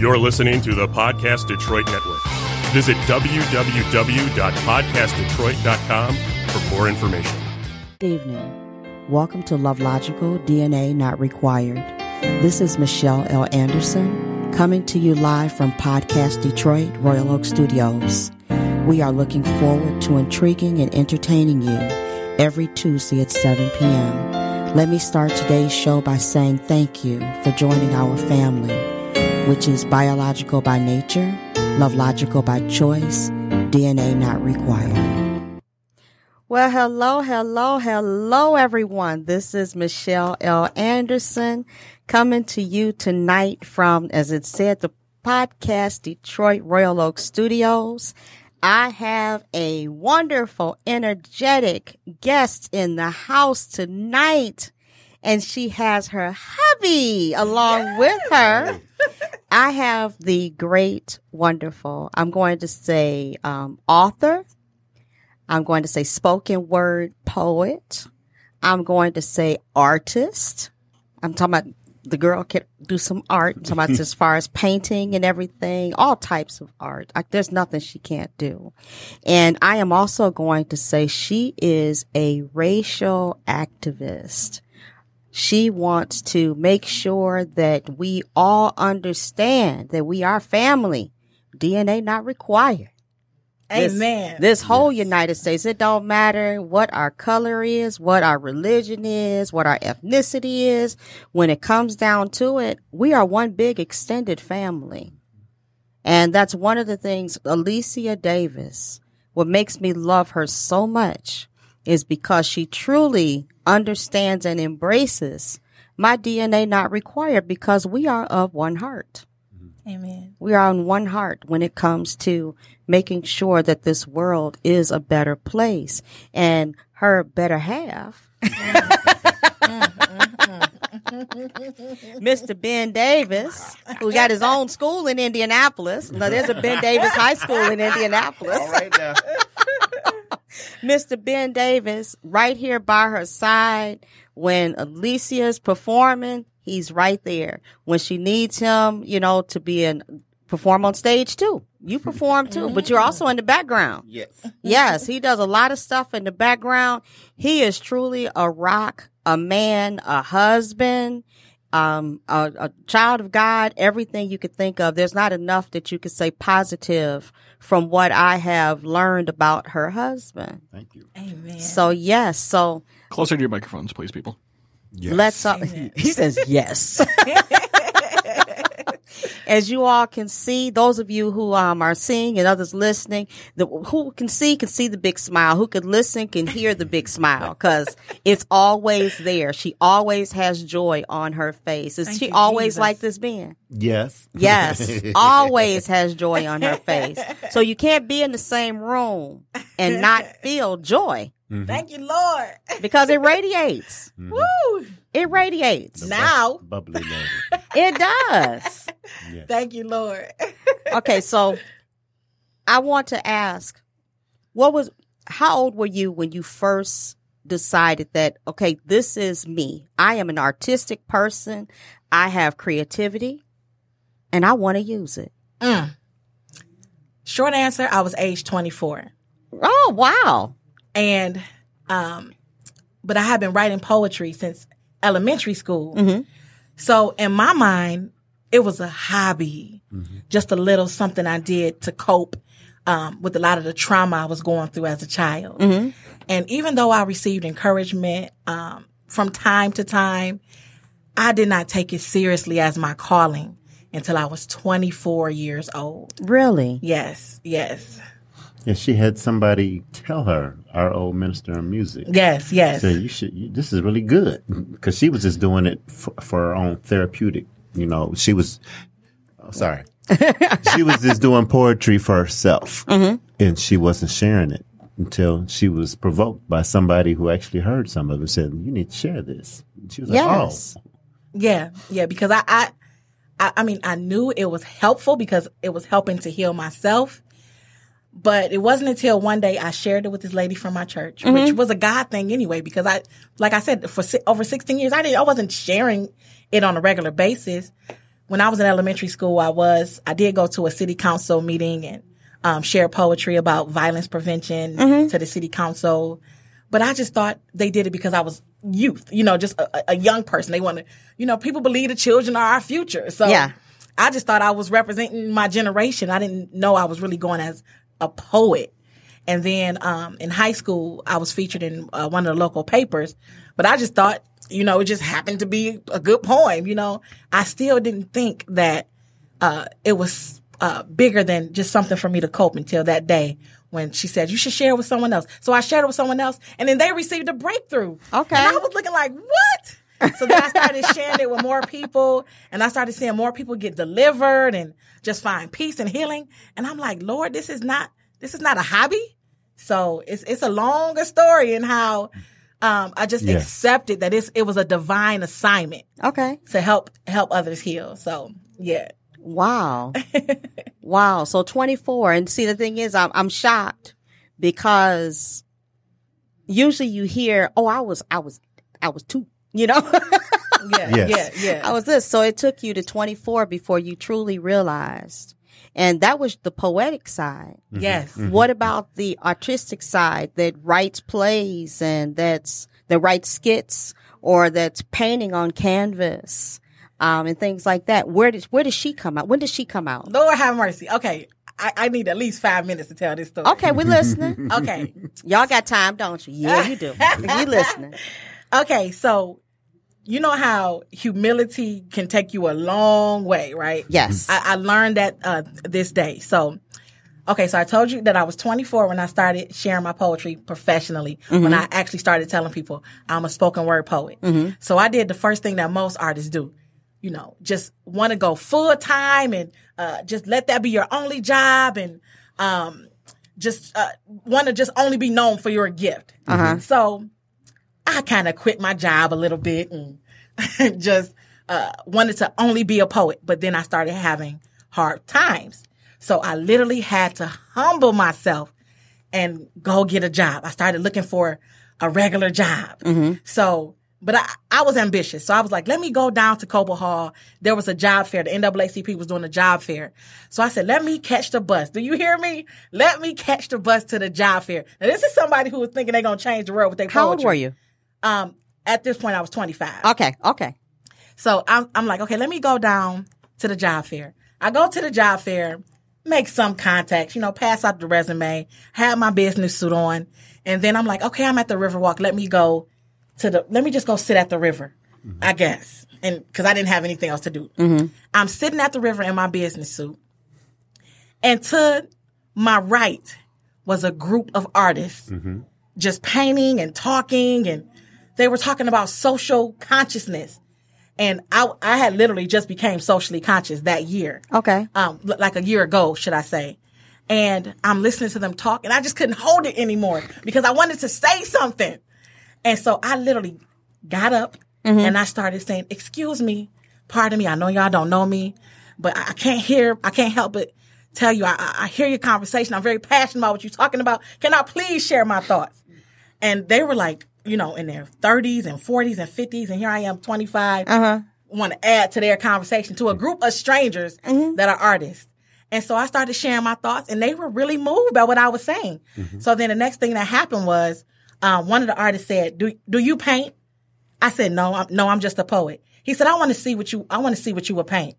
You're listening to the Podcast Detroit Network. Visit www.podcastdetroit.com for more information. Good evening. Welcome to Love Logical DNA Not Required. This is Michelle L. Anderson coming to you live from Podcast Detroit, Royal Oak Studios. We are looking forward to intriguing and entertaining you every Tuesday at 7 p.m. Let me start today's show by saying thank you for joining our family, which is biological by nature, love logical by choice, DNA not required. Well, hello, hello, hello, everyone. This is Michelle L. Anderson coming to you tonight from, as it said, the podcast Detroit Royal Oak Studios. I have a wonderful, energetic guest in the house tonight, and she has her hubby along with her. I have the great, wonderful, I'm going to say um, author, I'm going to say spoken word poet, I'm going to say artist. I'm talking about the girl can do some art. I'm talking about as far as painting and everything, all types of art. Like, there's nothing she can't do. And I am also going to say she is a racial activist. She wants to make sure that we all understand that we are family. DNA not required. Amen. This whole United States, it don't matter what our color is, what our religion is, what our ethnicity is. When it comes down to it, we are one big extended family. And that's one of the things Alicia Davis, what makes me love her so much is because she truly understands and embraces my DNA not required because we are of one heart. Mm-hmm. Amen. We are on one heart when it comes to making sure that this world is a better place. And her better half, Mm-hmm, mm-hmm. Mr. Ben Davis, who got his own school in Indianapolis. Now, there's a Ben Davis High School in Indianapolis. All right now. Mr. Ben Davis, right here by her side when Alicia's performing, he's right there. When she needs him, you know, to be in perform on stage too. You perform too, but you're also in the background. Yes. Yes, he does a lot of stuff in the background. He is truly a rock, a man, a husband, um, a, a child of God, everything you could think of. There's not enough that you could say positive from what I have learned about her husband. Thank you. Amen. So yes, so Closer to your microphones, please, people. Yes. let's up. He says yes. As you all can see, those of you who um, are seeing and others listening, the, who can see can see the big smile. Who can listen can hear the big smile because it's always there. She always has joy on her face. Is Thank she you, always Jesus. like this, Ben? Yes. Yes, always has joy on her face. So you can't be in the same room and not feel joy Thank you, Lord. because it radiates. Woo. It radiates. Now, Bubbly lady. It does. Yes. thank you, Lord. Okay, so I want to ask, what was, how old were you when you first decided that, okay, this is me. I am an artistic person. I have creativity and I want to use it. Mm. Short answer, I was age 24. Oh, wow. And, um, but I have been writing poetry since elementary school. Mhm. So in my mind, it was a hobby, just a little something I did to cope um, with a lot of the trauma I was going through as a child. Mhm. And even though I received encouragement um, from time to time, I did not take it seriously as my calling until I was 24 years old. Really? Yes, yes, Yeah, she had somebody tell her, our old minister of music. yes, yes. So you should. You, this is really good because she was just doing it for, for her own therapeutic. You know, she was. Oh, sorry, she was just doing poetry for herself, mm-hmm. and she wasn't sharing it until she was provoked by somebody who actually heard some of it. and Said, "You need to share this." And she was Yes. like, "Oh, Yeah, yeah, because I, I, I, I mean, I knew it was helpful because it was helping to heal myself. But it wasn't until one day I shared it with this lady from my church, which mm-hmm. was a God thing anyway. Because I, like I said, for si- over sixteen years, I didn't, I wasn't sharing it on a regular basis. when I was in elementary school, I was, I did go to a city council meeting and, um, share poetry about violence prevention to the city council. But I just thought they did it because I was youth, you know, just a, a young person. They want to, you know, people believe the children are our future. So Yeah. I just thought I was representing my generation. I didn't know I was really going as a poet. And then um, in high school, I was featured in uh, one of the local papers. But I just thought, you know, it just happened to be a good poem. You know, I still didn't think that uh, it was uh, bigger than just something for me to cope until that day when she said, you should share it with someone else. So I shared it with someone else and then they received a breakthrough. Okay. And I was looking like, what? So then I started sharing it with more people and I started seeing more people get delivered and just find peace and healing. And I'm like, Lord, this is not, this is not a hobby. So it's, it's a longer story in how, um, I just Yeah. accepted that it's, it was a divine assignment Okay. to help, help others heal. So yeah. Wow. wow. So 24. And see, the thing is, I'm, I'm shocked because usually you hear, oh, I was, I was, I was two, you know, Yeah, Yes. yeah, yeah. I was this. So it took you to 24 before you truly realized. And that was the poetic side. yes. What about the artistic side that writes plays and that's that writes skits or that's painting on canvas um, and things like that? Where did where does she come out? When does she come out? Lord have mercy. Okay. I, I need at least five minutes to tell this story. Okay, we're listening. Okay. Y'all got time, don't you? Yeah, you do. You listening? Okay. So, you know how humility can take you a long way, right? Yes. I, I learned that uh, this day. So, okay, so I told you that I was 24 when I started sharing my poetry professionally. When I actually started telling people I'm a spoken word poet. So I did the first thing that most artists do. You know, just want to go full time and uh, just let that be your only job and um, just uh, want to just only be known for your gift. So I kind of quit my job a little bit and just uh, wanted to only be a poet. But then I started having hard times. So I literally had to humble myself and go get a job. I started looking for a regular job. So, but I, I was ambitious. So I was like, let me go down to Cobo Hall. There was a job fair. The NAACP was doing a job fair. So I said, let me catch the bus. Do you hear me? Let me catch the bus to the job fair. Now this is somebody who was thinking they're going to change the world with their How old were you? Um, at this point I was 25. Okay, okay. So I'm, I'm like, okay, let me go down to the job fair. I go to the job fair, make some contacts, you know, pass out the resume, have my business suit on. And then I'm like, okay, I'm at the Riverwalk. Let me go to the, let me just go sit at the river, I guess. And cause I didn't have anything else to do. I'm sitting at the river in my business suit. And to my right was a group of artists just painting and talking and they were talking about social consciousness. And I, I had literally just became socially conscious that year. Okay. Um, like a year ago, should I say. And I'm listening to them talk and I just couldn't hold it anymore because I wanted to say something. And so I literally got up and I started saying, excuse me, pardon me. I know y'all don't know me, but I can't hear, I can't help but tell you, I- I hear your conversation. I'm very passionate about what you're talking about. Can I please share my thoughts? And they were like, you know, in their 30s and 40s and 50s. And here I am, 25. Uh-huh. Want to add to their conversation to a group of strangers that are artists. And so I started sharing my thoughts and they were really moved by what I was saying. So then the next thing that happened was, um, one of the artists said, do, do you paint? I said, no, I'm, no, I'm just a poet. He said, I want to see what you, I want to see what you will paint.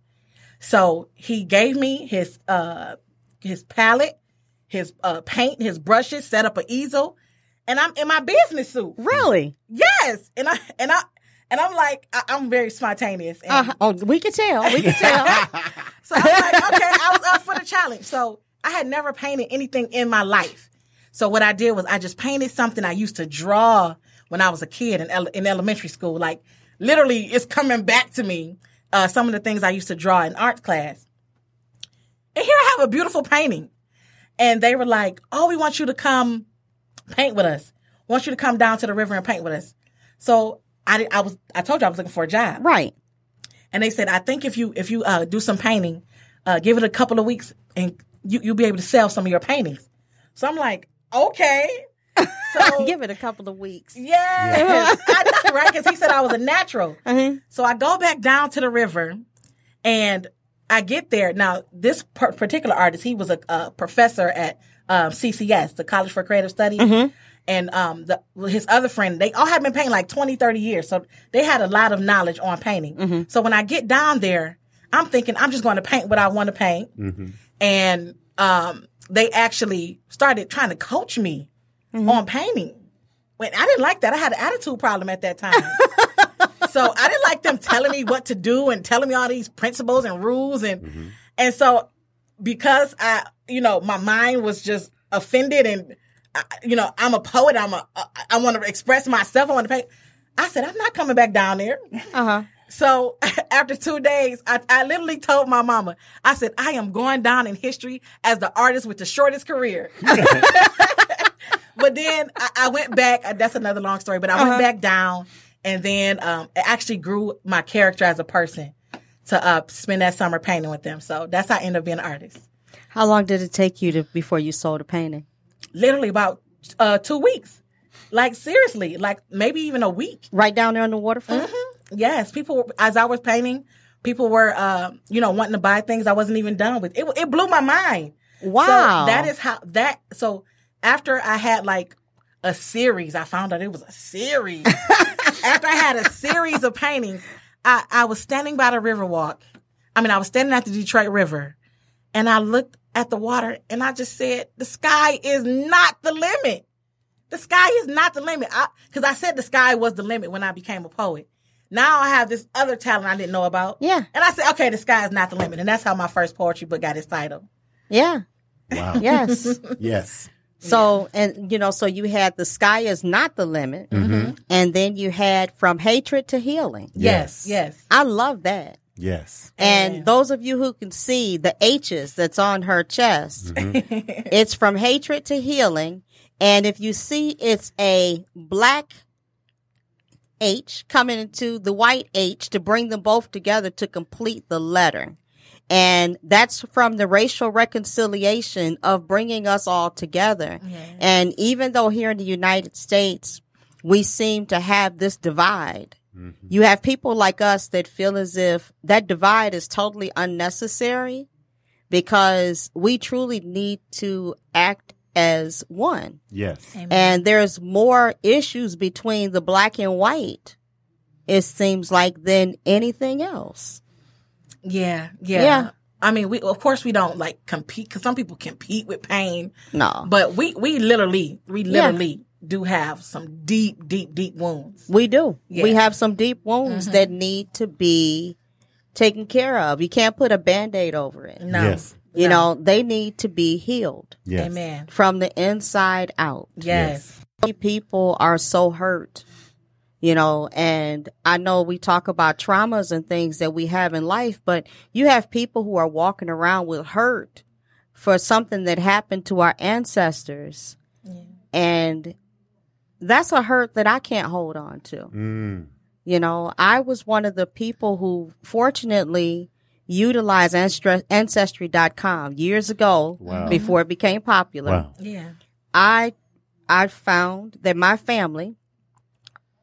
So he gave me his, uh, his palette, his, uh, paint, his brushes, set up an easel, and I'm in my business suit. Really? Yes. And I, and I, and I'm like, I, I'm very spontaneous. And Uh, oh, we can tell. We can tell. so I'm like, okay, I was up for the challenge. So I had never painted anything in my life. So what I did was I just painted something I used to draw when I was a kid in, ele- in elementary school. Like literally it's coming back to me. Uh, some of the things I used to draw in art class. And here I have a beautiful painting. And they were like, oh, we want you to come paint with us. We want you to come down to the river and paint with us. So I, I was, I told you I was looking for a job. right. And they said, I think if you if you uh, do some painting, uh, give it a couple of weeks, and you you'll be able to sell some of your paintings. So I'm like, okay. So Give it a couple of weeks. yes, I right? Because he said I was a natural. So I go back down to the river, And I get there. Now, this per- particular artist, he was a, a professor at um, CCS, the College for Creative Studies. And um, the, his other friend, they all have been painting like 20, 30 years. So they had a lot of knowledge on painting. So when I get down there, I'm thinking I'm just going to paint what I want to paint. And um, they actually started trying to coach me on painting. When I didn't like that. I had an attitude problem at that time. so I didn't like them telling me what to do and telling me all these principles and rules and and so because I you know my mind was just offended and I, you know I'm a poet I'm a I, I want to express myself I want to paint I said I'm not coming back down there Uh huh. so after two days I, I literally told my mama I said I am going down in history as the artist with the shortest career but then I, I went back. uh, That's another long story. But I went back down, and then um, it actually grew my character as a person to uh, spend that summer painting with them. So that's how I ended up being an artist. How long did it take you to before you sold a painting? Literally about uh, two weeks. Like seriously, like maybe even a week. Right down there on the waterfront. Mm-hmm. Yes, people as I was painting, people were uh, you know wanting to buy things I wasn't even done with. It it blew my mind. Wow. So that is how that so after I had like a series, I found out it was a series. after I had a series of paintings, I, I was standing by the Riverwalk. I mean, I was standing at the Detroit River and I looked at the water and I just said, the sky is not the limit. The sky is not the limit. I, cause I said the sky was the limit when I became a poet. Now I have this other talent I didn't know about. Yeah. And I said, okay, the sky is not the limit. And that's how my first poetry book got its title. Yeah. Wow. Yes. Yes. So, and you know, so you had the sky is not the limit. Mm-hmm. mm-hmm. And then you had from hatred to healing. Yes. Yes. Yes. I love that. Yes. And Amen. those of you who can see the H's that's on her chest, mm-hmm. Mm-hmm. it's from hatred to healing. And if you see it's a black H coming into the white H to bring them both together to complete the letter. And that's from the racial reconciliation of bringing us all together. And even though here in the United States, we seem to have this divide, mm-hmm. you have people like us that feel as if that divide is totally unnecessary because we truly need to act as one. Yes. And there's more issues between the black and white, it seems like, than anything else. Yeah, yeah. Yeah. I mean, we of course we don't like compete because some people compete with pain, No. but we we literally we literally do have some deep, deep, deep wounds. We do. We Yeah. Mm-hmm. have some deep wounds that need to be taken care of. You can't put a band aid over it. No, Yes. You No. know, they need to be healed Yes. amen. from the inside out. Yes, People are so hurt, you know, and I know we talk about traumas and things that we have in life, but you have people who are walking around with hurt for something that happened to our ancestors. And that's a hurt that I can't hold on to. Mm. You know, I was one of the people who fortunately utilized Ancestry- Ancestry.com years ago Wow. before it became popular. Wow. yeah, I I found that my family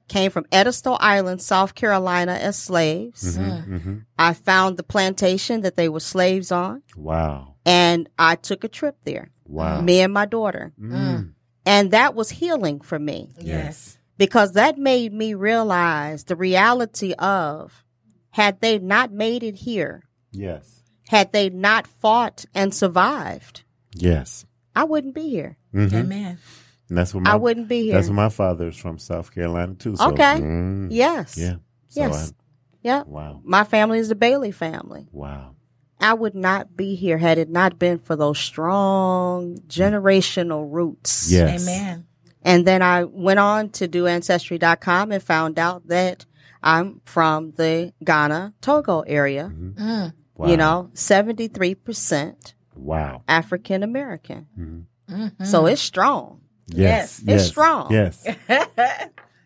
came from Edisto Island, South Carolina as slaves. Mm-hmm. I found the plantation that they were slaves on Wow. and I took a trip there. Wow. Me and my daughter. Mm. And that was healing for me yes, because that made me realize the reality of had they not made it here, Yes. had they not fought and survived, Yes. I wouldn't be here. Mhm. amen. And that's what my, I wouldn't be here. That's what my father is from South Carolina too. So, Okay. mm, yes. Yeah. So Yes. I- Yeah. wow. My family is the Bailey family. Wow. I would not be here had it not been for those strong generational roots. Yes. Amen. And then I went on to do ancestry.com and found out that I'm from the Ghana, Togo area. Mm. Wow. You know, 73% Wow. African American. Mm-hmm. So it's strong. Yes. It's strong. Yes.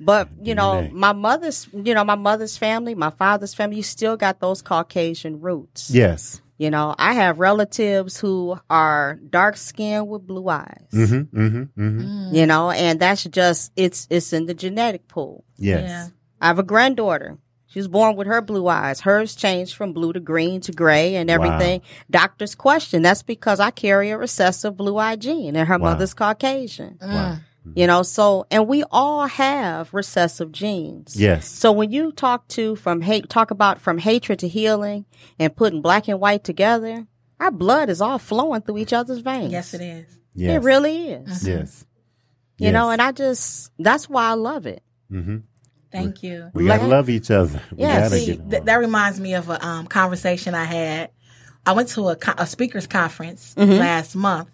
But, you know, my mother's, you know, my mother's family, my father's family, you still got those Caucasian roots. Yes. You know, I have relatives who are dark skinned with blue eyes. Mm-hmm. Mm-hmm. Mm-hmm. You know, and that's just it's it's in the genetic pool. Yes. Yeah. I have a granddaughter. She was born with her blue eyes. Hers changed from blue to green to gray and everything. Doctors question. That's because I carry a recessive blue eye gene and her Wow. mother's Caucasian. Mm. Wow. Mm. You know, so, and we all have recessive genes. Yes. So when you talk to from hate, talk about from hatred to healing and putting black and white together, our blood is all flowing through each other's veins. Yes, it is. Yes. It really is. Yes. You know, and I just, that's why I love it. Mm-hmm. Thank you. We gotta love each other. We Yeah, gotta See, get th- that reminds me of a um, conversation I had. I went to a, co- a speakers conference Mm-hmm. last month,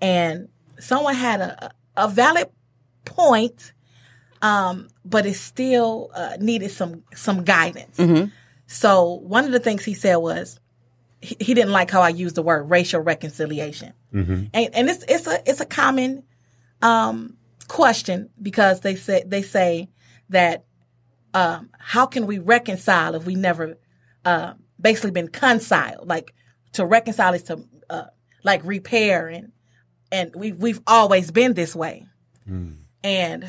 and someone had a, a valid point, um, but it still uh, needed some some guidance. Mm-hmm. So one of the things he said was he, he didn't like how I used the word racial reconciliation, and and it's it's a it's a common um, question because they say they say that um, how can we reconcile if we never uh, basically been conciled? Like to reconcile is to uh, like repair and and we we've always been this way. And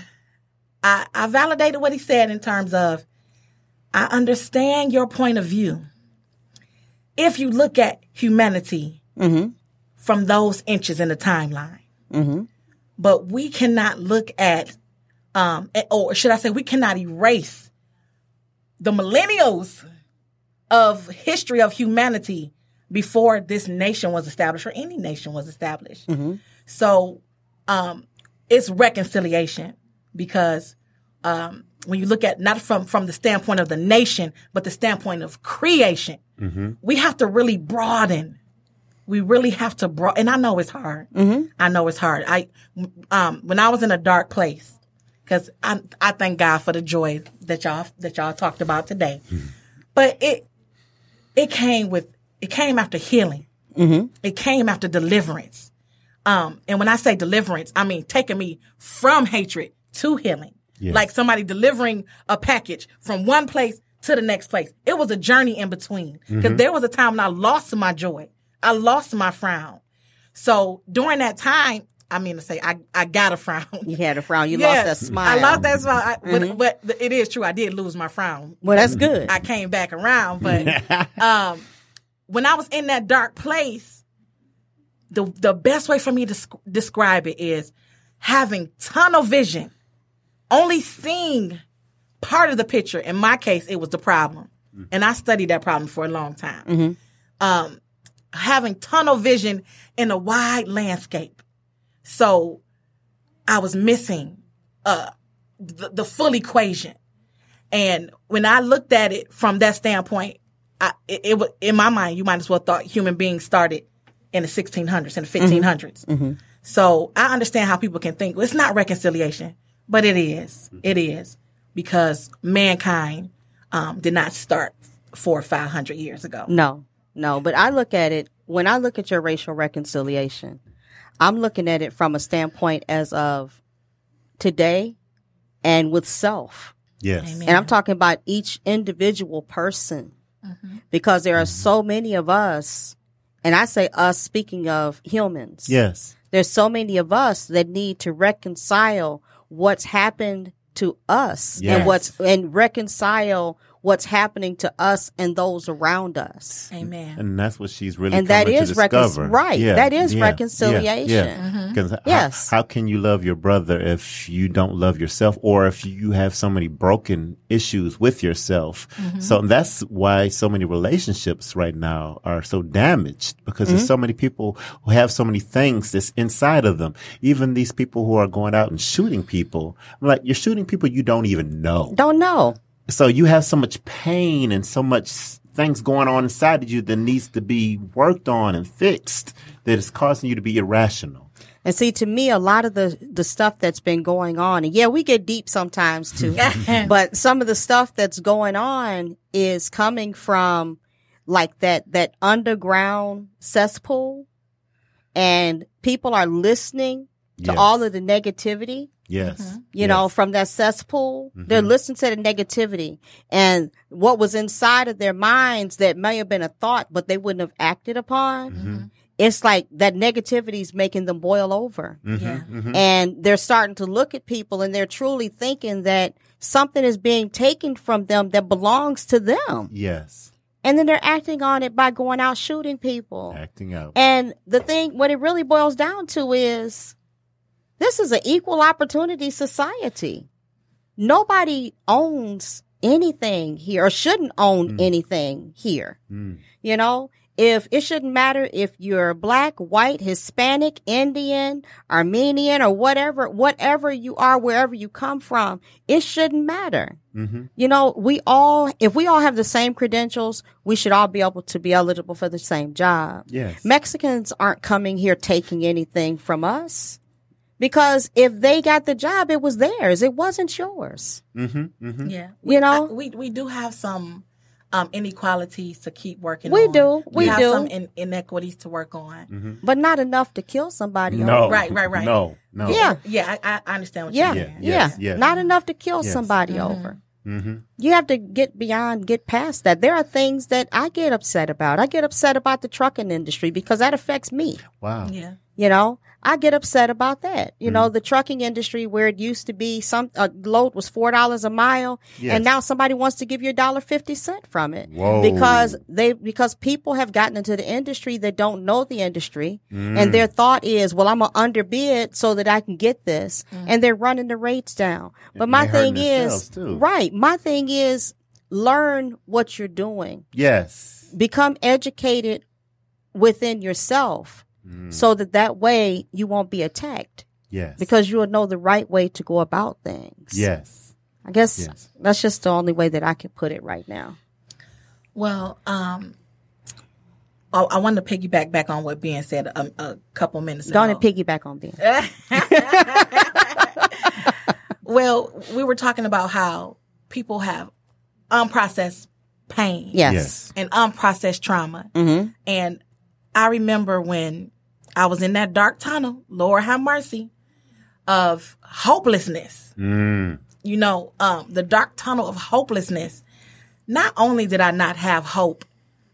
I I validated what he said in terms of I understand your point of view. If you look at humanity from those inches in the timeline, but we cannot look at um, or should I say, we cannot erase the millennials of history of humanity before this nation was established or any nation was established. So, um, it's reconciliation because, um, when you look at not from, from the standpoint of the nation, but the standpoint of creation, we have to really broaden. We really have to broaden. And I know it's hard. I know it's hard. I, um, when I was in a dark place, because I I thank God for the joy that y'all that y'all talked about today. But it it came with it came after healing. It came after deliverance. Um, and when I say deliverance, I mean taking me from hatred to healing. Yes. Like somebody delivering a package from one place to the next place. It was a journey in between because there was a time when I lost my joy. I lost my frown. So during that time, I mean to say I, I got a frown. You had a frown. You Yeah, lost that smile. I lost that smile. I, but, but it is true. I did lose my frown. Well, that's good. I came back around, but um, when I was in that dark place, the the best way for me to sc- describe it is having tunnel vision, only seeing part of the picture. In my case, it was the problem, and I studied that problem for a long time. Um, having tunnel vision in a wide landscape, so I was missing uh, the, the full equation. And when I looked at it from that standpoint, I, it, was in my mind. You might as well thought human beings started in the 1600s and the 1500s. So I understand how people can think well, it's not reconciliation, but it is. It is because mankind um, did not start four or five hundred years ago. No, no. But I look at it when I look at your racial reconciliation, I'm looking at it from a standpoint as of today and with self. Yes. Amen. And I'm talking about each individual person mm-hmm. because there are mm-hmm. so many of us, and I say us speaking of humans. Yes. There's so many of us that need to reconcile what's happened to us Yes. and what's and reconcile what's happening to us and those around us. Amen. And that's what she's really And that is coming is to recon- discover. right. That is reconciliation. Yeah. Mm-hmm. Because Yes. how, how can you love your brother if you don't love yourself, or if you have so many broken issues with yourself? Mm-hmm. So that's why so many relationships right now are so damaged because there's mm-hmm. so many people who have so many things that's inside of them. Even these people who are going out and shooting people, I'm like you're shooting people you don't even know. Don't know. So you have so much pain and so much things going on inside of you that needs to be worked on and fixed that is causing you to be irrational. And see, to me, a lot of the, the stuff that's been going on, and yeah, we get deep sometimes too, but some of the stuff that's going on is coming from like that, that underground cesspool and people are listening to Yes. all of the negativity Yes. Mm-hmm. you know, from that cesspool. They're mm-hmm. listening to the negativity and what was inside of their minds that may have been a thought, but they wouldn't have acted upon. Mm-hmm. It's like that negativity is making them boil over. Yeah. And they're starting to look at people and they're truly thinking that something is being taken from them that belongs to them. Yes. And then they're acting on it by going out shooting people. Acting out. And the thing, what it really boils down to is this is an equal opportunity society. Nobody owns anything here or shouldn't own mm. anything here. Mm. You know, if it shouldn't matter if you're black, white, Hispanic, Indian, Armenian, or whatever, whatever you are, wherever you come from, it shouldn't matter. Mm-hmm. You know, we all, if we all have the same credentials, we should all be able to be eligible for the same job. Yes. Mexicans aren't coming here taking anything from us because if they got the job, it was theirs. It wasn't yours. Mm-hmm. Yeah. You know? I- we we do have some um, inequalities to keep working We on. do. We have do. some in, inequities to work on. But not enough to kill somebody. No. over. Right, right, right. No. No. Yeah. Yeah, I, I understand what Yeah. you're Yeah. saying. Yes, yes. Not enough to kill Yes. somebody over. Mm-hmm. You have to get beyond, get past that. There are things that I get upset about. I get upset about the trucking industry because that affects me. Wow. Yeah. You know, I get upset about that. You know, the trucking industry where it used to be some a load was four dollars a mile, Yes. and now somebody wants to give you a dollar fifty cent from it Whoa. because they because people have gotten into the industry that don't know the industry, and their thought is, well, I'm gonna underbid so that I can get this, mm. and they're running the rates down. But my thing is, right? My thing is, learn what you're doing Yes. become educated within yourself Mm. so that that way you won't be attacked Yes. because you will know the right way to go about things. Yes. I guess Yes. that's just the only way that I can put it right now. Well, um, I, I wanted to piggyback back on what Ben said a, a couple minutes ago. Don't piggyback on Ben. Well, we were talking about how people have unprocessed pain Yes. Yes. and unprocessed trauma. Mm-hmm. And I remember when I was in that dark tunnel, Lord have mercy, of hopelessness. Mm. You know, um, the dark tunnel of hopelessness. Not only did I not have hope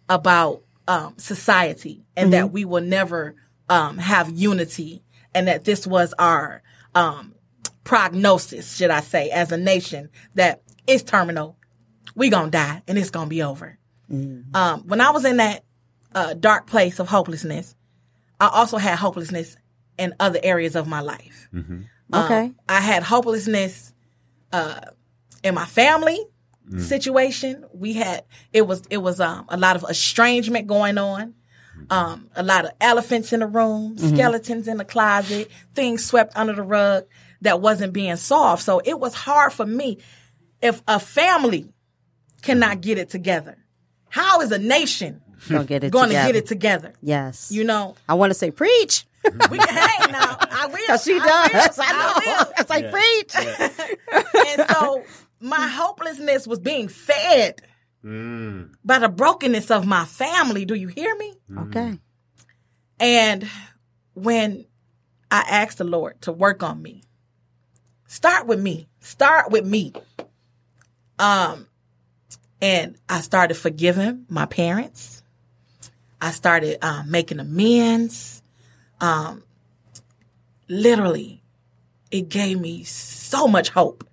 about um, society and that we will never um, have unity and that this was our um, prognosis, should I say, as a nation, that it's terminal. We gonna die and it's gonna be over. Um, when I was in that uh, dark place of hopelessness, I also had hopelessness in other areas of my life. Um, Okay. I had hopelessness uh, in my family situation. We had it was it was um, a lot of estrangement going on. Um, a lot of elephants in the room, skeletons in the closet, things swept under the rug that wasn't being solved. So it was hard for me. If a family cannot get it together, how is a nation Gonna get it going to together. get it together? Yes. You know, I want to say preach. we can hang now. I will. Cause she I does. will. I know. will. It's like preach. and so my hopelessness was being fed Mm. by the brokenness of my family. Do you hear me? Okay. And when I asked the Lord to work on me, start with me. Start with me. Um, and I started forgiving my parents. I started um, making amends. Um, literally, it gave me so much hope,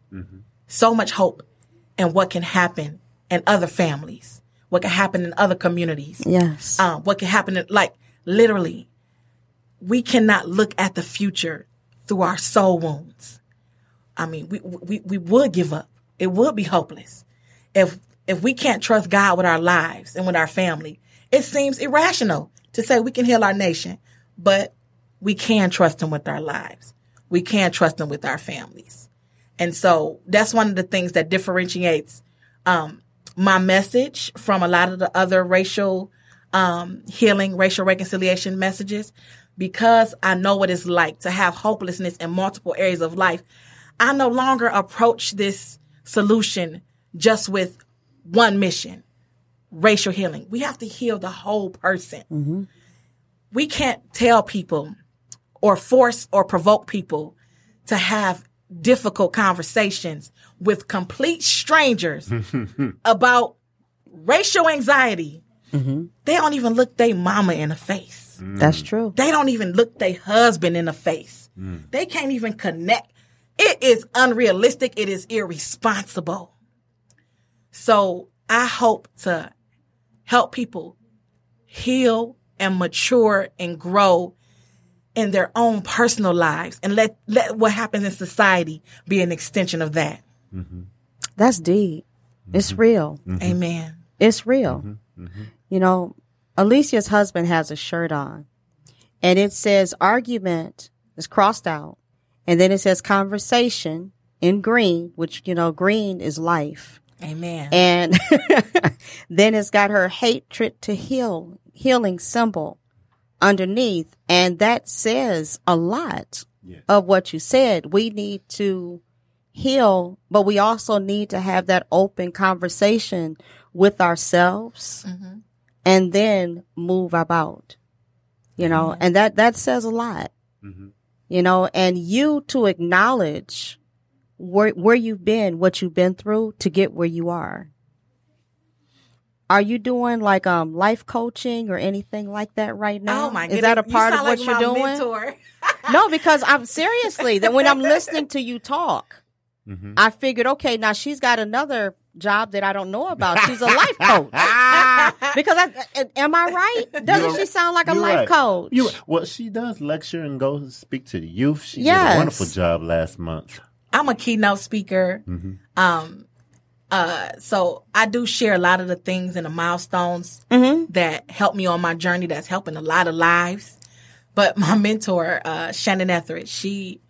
so much hope in what can happen in other families, what can happen in other communities Yes. um, what can happen. in- Like literally, we cannot look at the future through our soul wounds. I mean, we we we would give up. It would be hopeless if if we can't trust God with our lives and with our family. It seems irrational to say we can heal our nation, but we can trust Him with our lives. We can trust Him with our families, and so that's one of the things that differentiates um, my message from a lot of the other racial um, healing, racial reconciliation messages, because I know what it's like to have hopelessness in multiple areas of life. I no longer approach this solution just with one mission racial healing. We have to heal the whole person. Mm-hmm. We can't tell people or force or provoke people to have difficult conversations with complete strangers about racial anxiety. Mm-hmm. They don't even look their mama in the face. Mm. That's true. They don't even look their husband in the face. Mm. They can't even connect. It is unrealistic. It is irresponsible. So I hope to help people heal and mature and grow in their own personal lives and let, let what happens in society be an extension of that. Mm-hmm. That's deep. It's mm-hmm. real. Mm-hmm. Amen. It's real. You know, Alicia's husband has a shirt on and it says argument is crossed out. And then it says conversation in green, which, you know, green is life. Amen. And then it's got her hatred to heal, healing symbol underneath. And that says a lot Yes. of what you said. We need to heal, but we also need to have that open conversation with ourselves mm-hmm. and then move about, you know, and that, that says a lot, mm-hmm. you know, and you to acknowledge where, where you've been, what you've been through to get where you are. Are you doing like um life coaching or anything like that right now? oh my Is that a part of sound what like you're doing? Mentor. No, because I'm seriously that when I'm listening to you talk, I figured, okay, now she's got another job that I don't know about. She's a life coach. because I, am I right? Doesn't You're- she sound like a life right. coach? You well, she does lecture and go speak to the youth. She did a wonderful job last month. I'm a keynote speaker. Um, uh, so I do share a lot of the things and the milestones that help me on my journey. That's helping a lot of lives. But my mentor, uh, Shannon Etheridge, she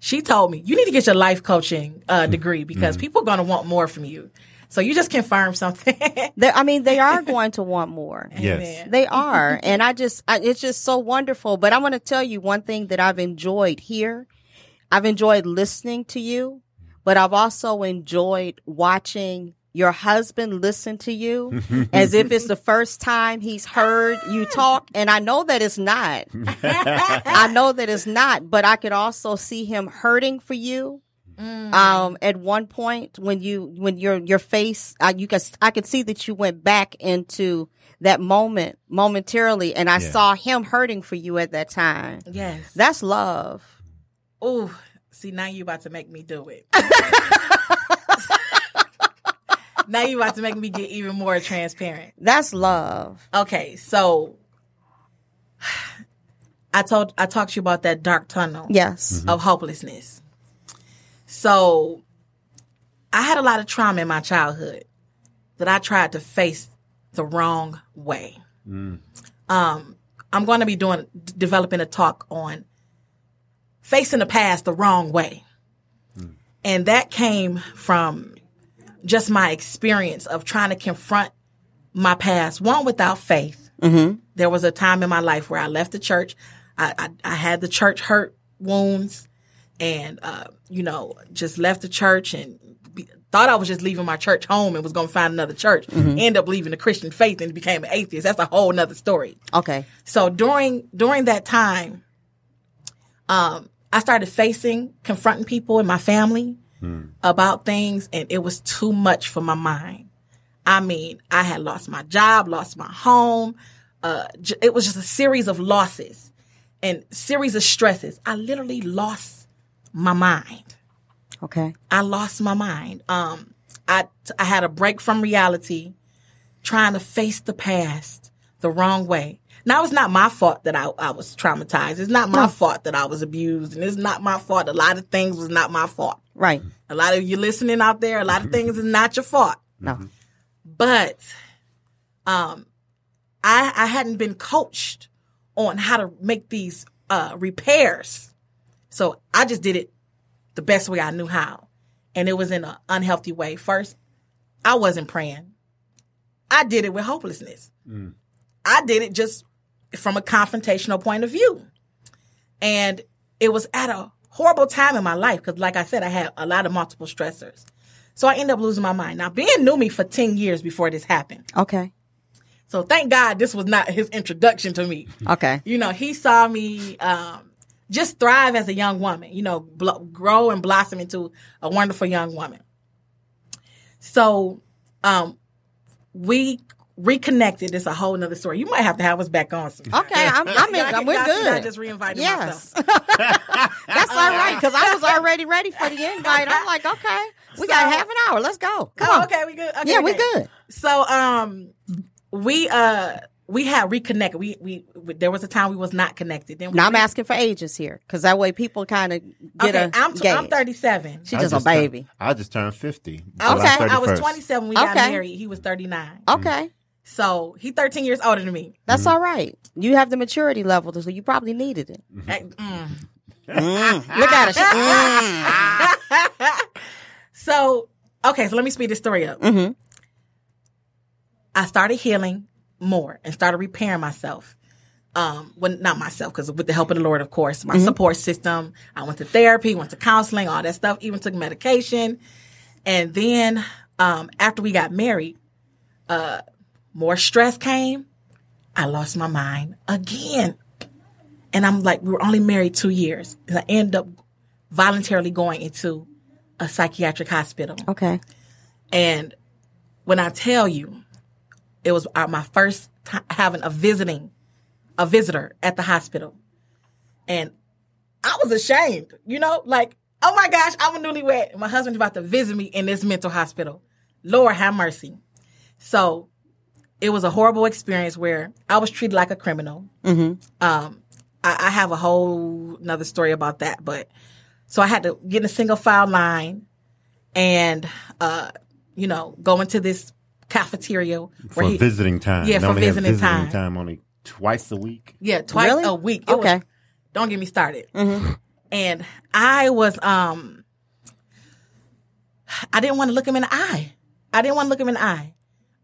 she told me you need to get your life coaching uh, degree because people are going to want more from you. So you just confirm something. I mean, they are going to want more. Yes. They are. And I just, I, it's just so wonderful. But I want to tell you one thing that I've enjoyed here. I've enjoyed listening to you, but I've also enjoyed watching your husband listen to you as if it's the first time he's heard you talk. And I know that it's not. I know that it's not, but I could also see him hurting for you. Um, at one point when you, when your, your face, uh, you can, I could see that you went back into that moment momentarily and I Yeah. saw him hurting for you at that time. yes. That's love. Oh, see, now you about to make me do it. now you about to make me get even more transparent. That's love. Okay, so I told I talked to you about that dark tunnel Yes. of hopelessness. So I had a lot of trauma in my childhood that I tried to face the wrong way. Um, I'm going to be doing developing a talk on facing the past the wrong way, and that came from just my experience of trying to confront my past. One without faith. There was a time in my life where I left the church. I, I, I had the church hurt wounds and, uh, you know, just left the church and be, thought I was just leaving my church home and was going to find another church. End up leaving the Christian faith and became an atheist. That's a whole nother story. Okay. So during during that time, um, I started facing, confronting people in my family about things, and it was too much for my mind. I mean, I had lost my job, lost my home. Uh, j- it was just a series of losses and series of stresses. I literally lost my mind. Okay. I lost my mind. Um, I I had a break from reality, trying to face the past the wrong way. Now it's not my fault that I, I was traumatized. It's not my fault that I was abused, and it's not my fault. A lot of things was not my fault. Right. A lot of you listening out there, a lot of things is not your fault. No. But um I I hadn't been coached on how to make these uh repairs. So I just did it the best way I knew how. And it was in an unhealthy way. First, I wasn't praying. I did it with hopelessness. I did it just from a confrontational point of view. And it was at a horrible time in my life because, like I said, I had a lot of multiple stressors. So I ended up losing my mind. Now, Ben knew me for 10 years before this happened. Okay. So thank God this was not his introduction to me. Okay. You know, he saw me. Um, just thrive as a young woman, you know, bl- grow and blossom into a wonderful young woman. So, um, we reconnected. It's a whole nother story. You might have to have us back on. Some. Okay, I'm, I'm in. Y'all we're y'all see I good. just reinvited yes, myself. that's all right. Because I was already ready for the invite. I'm like, okay, we got half an hour. Let's go. Come Oh, on. okay, we good. Okay, yeah, we okay. good. So, um, we uh we had reconnected. We, we we there was a time we was not connected. Then we Now I'm asking for ages here because that way people kind of get Okay, a I'm t- I'm 37. She I just a just turned- baby. I just turned 50. Okay. I was 27 when we got Okay. married. He was 39. Okay, So he 13 years older than me. that's all right. You have the maturity level, so you probably needed it. Eh, mm. Look at her. She- mm. So okay, so let me speed this story up. Mm-hmm. I started healing more and started repairing myself. Um, when not myself, because with the help of the Lord, of course, my support system. I went to therapy, went to counseling, all that stuff. Even took medication, and then um, after we got married, uh, more stress came. I lost my mind again, and I'm like, we were only married two years, and I end up voluntarily going into a psychiatric hospital. Okay. And when I tell you, it was my first time having a visiting, a visitor at the hospital. And I was ashamed, you know, like, oh my gosh, I'm a newlywed. My husband's about to visit me in this mental hospital. Lord have mercy. So it was a horrible experience where I was treated like a criminal. Um, I, I have a whole another story about that, but so I had to get in a single file line and uh, you know, go into this cafeteria For he, visiting time. Yeah, They for only have visiting visiting time. time only twice a week. yeah, twice Really? a week. It was- Okay. don't get me started. And I was um I didn't want to look him in the eye. I didn't want to look him in the eye.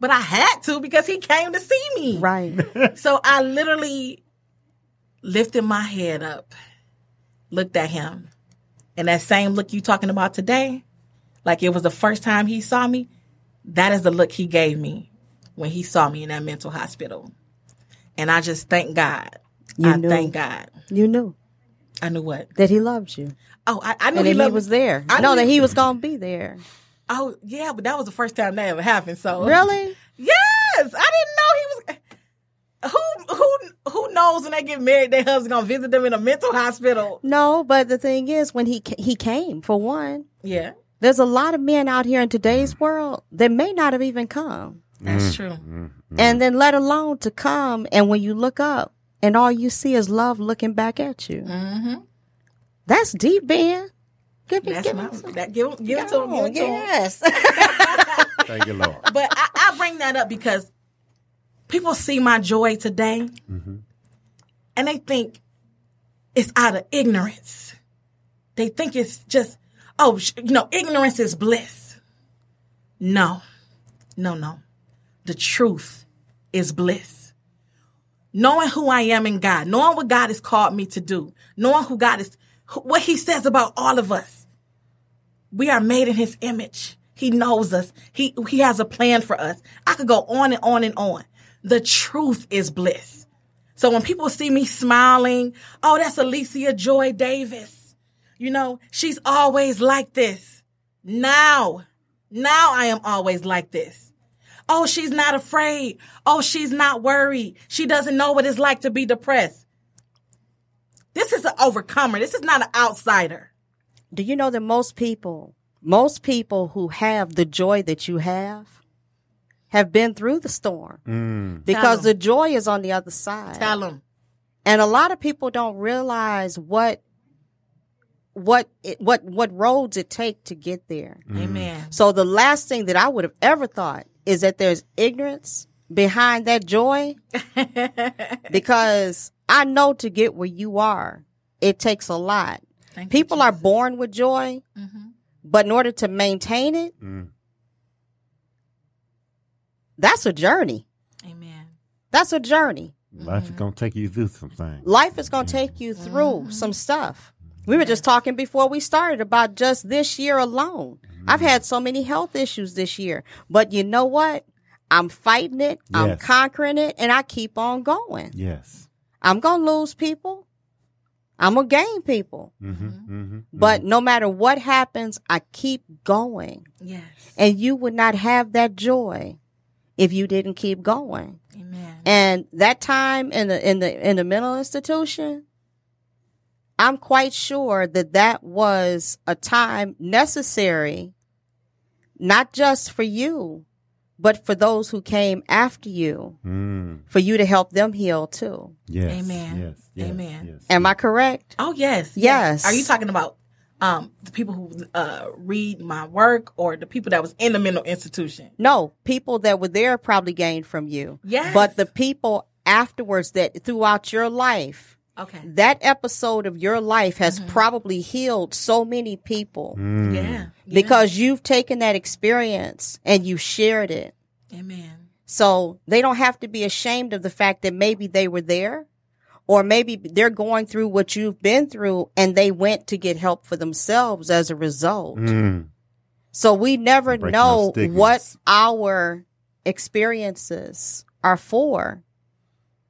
But I had to because he came to see me. Right. So I literally lifted my head up, looked at him, and that same look you talking about today, like it was the first time he saw me, that is the look he gave me when he saw me in that mental hospital. And I just thank God. You I knew. thank God. You knew I knew what. that he loved you Oh, I, I knew and he that he was there. I know that he was going to be there. Oh, yeah, but that was the first time that ever happened. So Really? Yes, I didn't know he was. Who who who knows when they get married, their husband gonna visit them in a mental hospital? No, but the thing is, when he he came for one, Yeah, there's a lot of men out here in today's mm. world that may not have even come, that's mm. true. Mm, and then let alone to come, and when you look up, and all you see is love looking back at you. Mm-hmm. That's deep, Ben. Give me, That's give my me that give give it to him. Give it to him. yes. Thank you, Lord. But I, I bring that up because people see my joy today, mm-hmm. and they think it's out of ignorance. They think it's just oh, sh- you know, ignorance is bliss. No, no, no. The truth is bliss. Knowing who I am in God, knowing what God has called me to do, knowing who God is, what He says about all of us. We are made in His image. He knows us. He He has a plan for us. I could go on and on and on. The truth is bliss. So when people see me smiling, oh, that's Alicia Joy Davis. You know, she's always like this. Now, now I am always like this. Oh, she's not afraid. Oh, she's not worried. She doesn't know what it's like to be depressed. This is an overcomer. This is not an outsider. Do you know that most people, most people who have the joy that you have, have been through the storm Mm. because 'em. the joy is on the other side. Tell them. and a lot of people don't realize what what it, what what roads it take to get there. Amen. So the last thing that I would have ever thought is that there's ignorance behind that joy because I know to get where you are, it takes a lot. Thank you, People are born with joy, mm-hmm. but in order to maintain it, Mm. that's a journey. Amen. That's a journey. Life is mm-hmm. gonna take you through some things. life is going to mm. take you through mm-hmm. some stuff. We were just talking before we started about just this year alone. I've mm. had so many health issues this year, but you know what? I'm fighting it. I'm conquering it and I keep on going. Yes. I'm going to lose people. I'm gonna gain people. Mm-hmm, mm-hmm, But no matter what happens, I keep going. Yes. And you would not have that joy if you didn't keep going. Amen. And that time in the in the in the mental institution, I'm quite sure that that was a time necessary, not just for you, but for those who came after you, Mm. for you to help them heal too. Yes. Amen. Yes. yes, Amen. Yes. Am I correct? Oh yes, Yes. Are you talking about um the people who uh read my work or the people that was in the mental institution? No, people that were there probably gained from you. Yes. But the people afterwards that throughout your life, Okay. that episode of your life has Mm-hmm. probably healed so many people Mm. Yeah. yeah. because you've taken that experience and you shared it. Amen. So they don't have to be ashamed of the fact that maybe they were there or maybe they're going through what you've been through and they went to get help for themselves as a result. Mm. So we never Breaking know what our experiences are for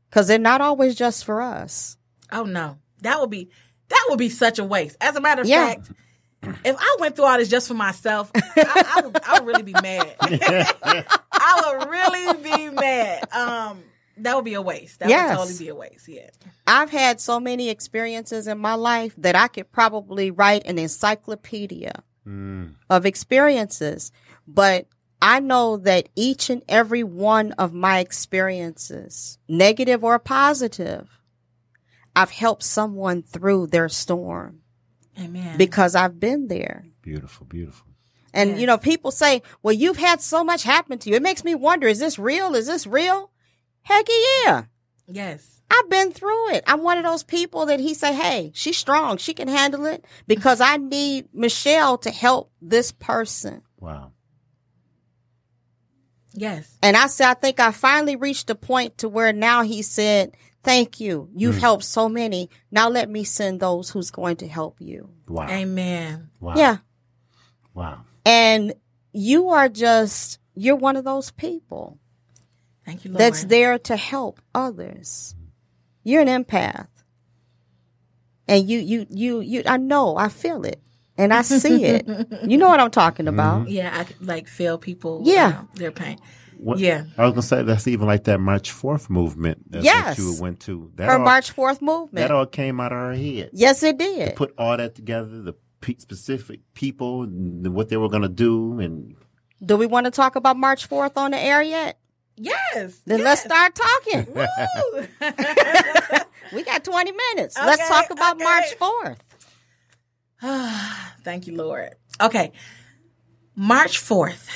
because they're not always just for us. Oh no, that would be that would be such a waste. As a matter of Yeah. fact, if I went through all this just for myself, I, I, would, I would really be mad. I would really be mad. Um, that would be a waste. That Yes. would totally be a waste. Yeah. I've had so many experiences in my life that I could probably write an encyclopedia Mm. of experiences, but I know that each and every one of my experiences, negative or positive, I've helped someone through their storm Amen. because I've been there. Beautiful. Beautiful. And Yes. you know, people say, "Well, you've had so much happen to you." It makes me wonder: Is this real? Is this real? Heck yeah! yes. I've been through it. I'm one of those people that he say, "Hey, she's strong. She can handle it." Because I need Michelle to help this person. Wow. Yes. And I said, I think I finally reached a point to where now he said, "Thank you. You've helped so many. Now let me send those who's going to help you." Wow. Amen. Wow. Yeah. Wow. And you are just you're one of those people. Thank you, Lord. that's there to help others. You're an empath. And you, you, you, you, I know, I feel it and I see it. You know what I'm talking about. Yeah, I like feel people. Yeah. uh, their pain. What, Yeah. I was gonna say that's even like that March Fourth movement. That's Yes. You went to. That Her all, March 4th movement. That all came out of her head. Yes, it did. Put all that together. The pe- specific people and what they were gonna do, and Do we want to talk about March 4th on the air yet? Yes. Then yes. let's start talking. Woo! We got 20 minutes. let's talk about okay. March 4th. Thank you, Lord. Okay. March 4th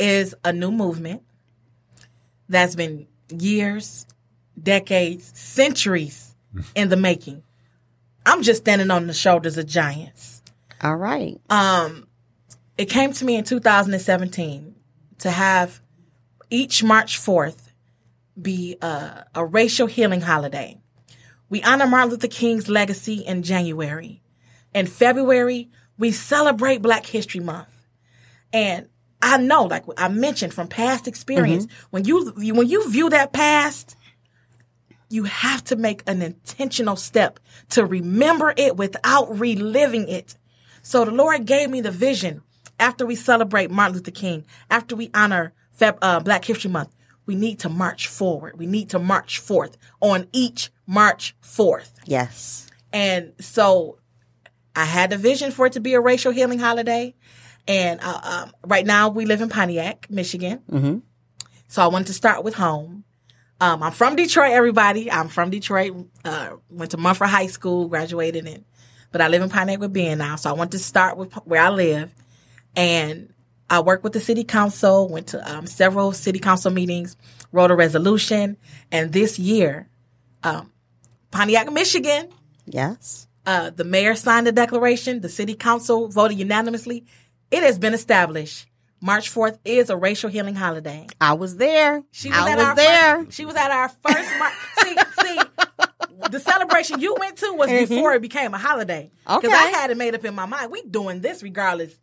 is a new movement that's been years, decades, centuries in the making. I'm just standing on the shoulders of giants. All right. Um, it came to me in 2017 to have each March 4th be a, a racial healing holiday. We honor Martin Luther King's legacy in January. In February, we celebrate Black History Month. And I know, like I mentioned from past experience, when you when you view that past, you have to make an intentional step to remember it without reliving it. So the Lord gave me the vision after we celebrate Martin Luther King, after we honor Feb, uh, Black History Month, we need to march forward. We need to march forth on each March 4th. Yes. And so I had the vision for it to be a racial healing holiday. And uh, um, right now we live in Pontiac, Michigan. Mm-hmm. So I wanted to start with home. Um, I'm from Detroit, everybody. I'm from Detroit. Uh, went to Mumford High School, graduated in, but I live in Pontiac with Ben now. So I want to start with where I live. And I worked with the city council, went to um, several city council meetings, wrote a resolution. And this year, um, Pontiac, Michigan, Yes. uh, the mayor signed the declaration. The city council voted unanimously. It has been established. March 4th is a racial healing holiday. I was there. She was I at was our there. First, she was at our first. Mar- see, see, the celebration you went to was before it became a holiday. Because Mm-hmm. Okay. I had it made up in my mind. We doing this regardless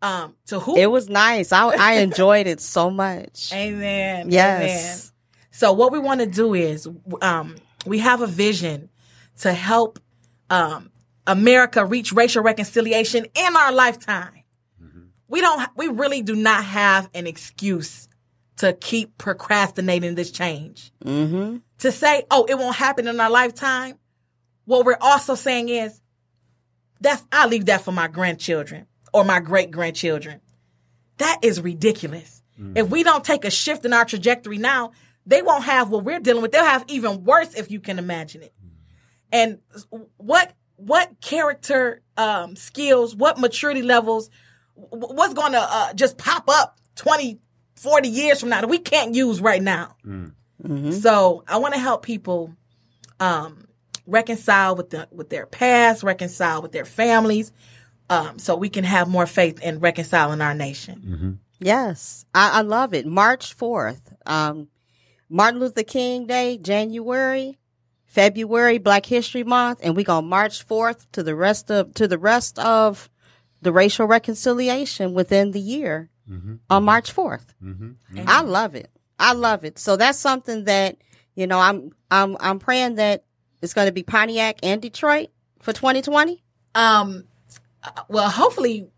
um, to who. It was nice. I, I enjoyed it so much. Amen. Yes. Amen. So what we want to do is um, we have a vision to help um, America reach racial reconciliation in our lifetime. We don't, we really do not have an excuse to keep procrastinating this change. Mm-hmm. To say, oh, it won't happen in our lifetime. What we're also saying is, that's, I'll leave that for my grandchildren or my great grandchildren. That is ridiculous. If we don't take a shift in our trajectory now, they won't have what we're dealing with. They'll have even worse if you can imagine it. And what what character um, skills, what maturity levels, wh- what's going to uh, just pop up 20, 40 years from now that we can't use right now? So I want to help people um, reconcile with the with their past, reconcile with their families, um, so we can have more faith in reconciling our nation. Yes, I, I love it. March 4th, um, Martin Luther King Day, January, February, Black History Month, and we gonna march forth to the rest of to the rest of the racial reconciliation within the year on March 4th. I love it. I love it. So that's something that you know. I'm I'm I'm praying that it's going to be Pontiac and Detroit for 2020. Um, uh, well, hopefully,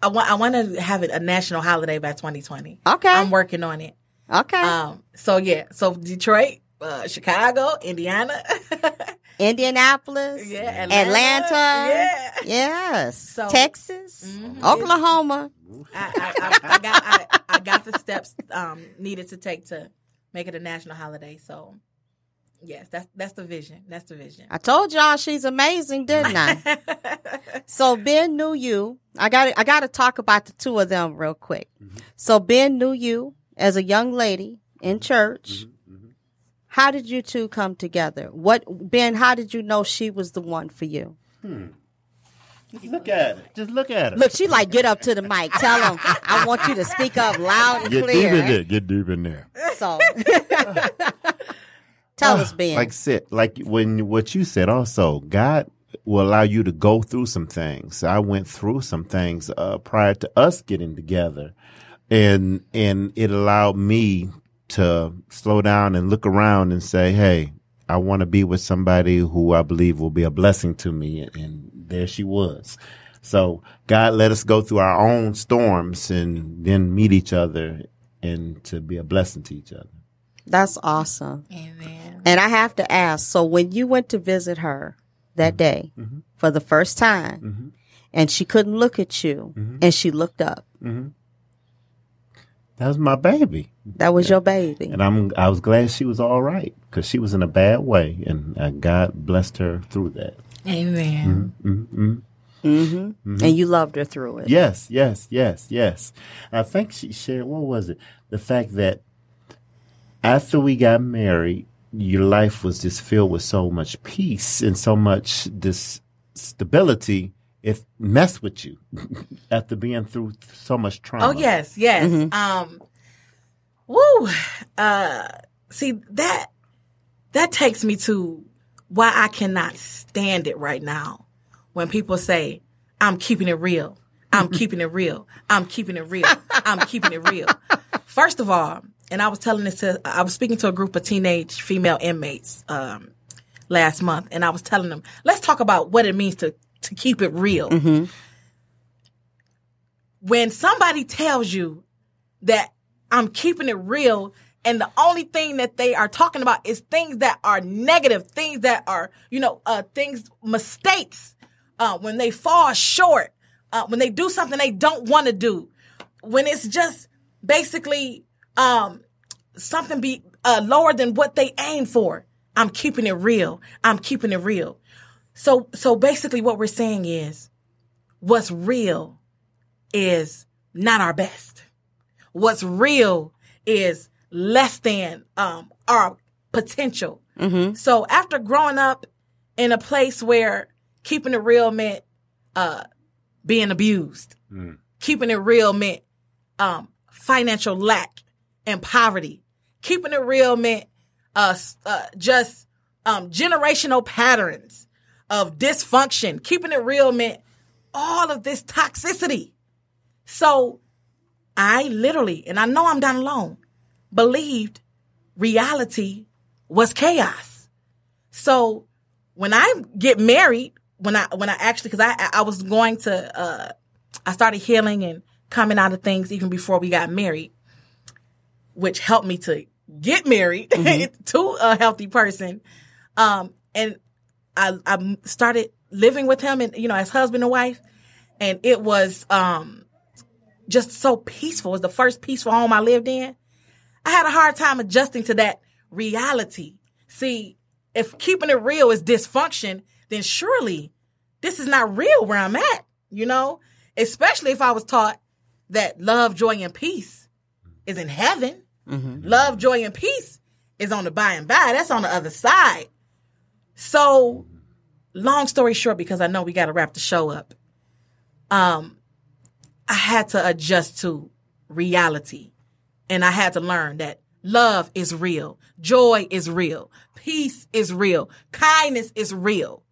I want I want to have it a national holiday by 2020. Okay. I'm working on it. Okay, Um, so yeah, so Detroit, uh, Chicago, Indiana, Indianapolis, yeah, Atlanta, yeah. yes, So- Texas, Mhm. Oklahoma. I, I, I, I got I, I got the steps um needed to take to make it a national holiday. So yes, that's that's the vision. That's the vision. I told y'all she's amazing, didn't I? so Ben knew you. I got I got to talk about the two of them real quick. So Ben knew you as a young lady in church. How did you two come together? What Ben? How did you know she was the one for you? Just look at it. Just look at it. Look, she like get up to the mic. Tell them I want you to speak up loud and Get clear. deep in there. Get deep in there. So tell us, Ben. Like said, like when what you said also, God will allow you to go through some things. I went through some things uh, prior to us getting together, and and it allowed me to slow down and look around and say, "Hey, I want to be with somebody who I believe will be a blessing to me." And there she was. So God let us go through our own storms and then meet each other and to be a blessing to each other. That's awesome. Amen. And I have to ask, so when you went to visit her that mm-hmm. day mm-hmm. for the first time mm-hmm. and she couldn't look at you and she looked up, That was my baby. that was your baby. And I'm I was glad she was all right because she was in a bad way, and uh, God blessed her through that. Amen. Mm-hmm. And you loved her through it. Yes, yes, yes, yes. I think she shared what was it? The fact that after we got married, your life was just filled with so much peace and so much this stability. It messed with you after being through so much trauma. Oh yes, yes. Um, woo. Uh, see that that takes me to why I cannot stand it right now when people say I'm keeping it real. I'm keeping it real. I'm keeping it real. I'm keeping it real. First of all, and I was telling this to I was speaking to a group of teenage female inmates um, last month, and I was telling them, let's talk about what it means to to keep it real. When somebody tells you that I'm keeping it real, and the only thing that they are talking about is things that are negative, things that are, you know, uh, things, mistakes, uh, when they fall short, uh, when they do something they don't want to do, when it's just basically, um, something be, uh, lower than what they aim for. I'm keeping it real. I'm keeping it real. So, so basically what we're saying is what's real is not our best. What's real is less than um, our potential. So after growing up in a place where keeping it real meant uh, being abused, keeping it real meant um, financial lack and poverty, keeping it real meant uh, uh, just um, generational patterns of dysfunction. Keeping it real meant all of this toxicity. So I literally, and I know I'm not alone, believed reality was chaos. So when I get married, when I when I actually because I I was going to uh I started healing and coming out of things even before we got married, which helped me to get married to a healthy person. Um, and I I started living with him and you know as husband and wife, and it was um just so peaceful. It was the first peaceful home I lived in. I had a hard time adjusting to that reality. See, if keeping it real is dysfunction, then surely this is not real where I'm at, you know? Especially if I was taught that love, joy, and peace is in heaven. Love, joy, and peace is on the by and by. That's on the other side. So, long story short, because I know we got to wrap the show up. Um, I had to adjust to reality, and I had to learn that love is real, joy is real, peace is real, kindness is real.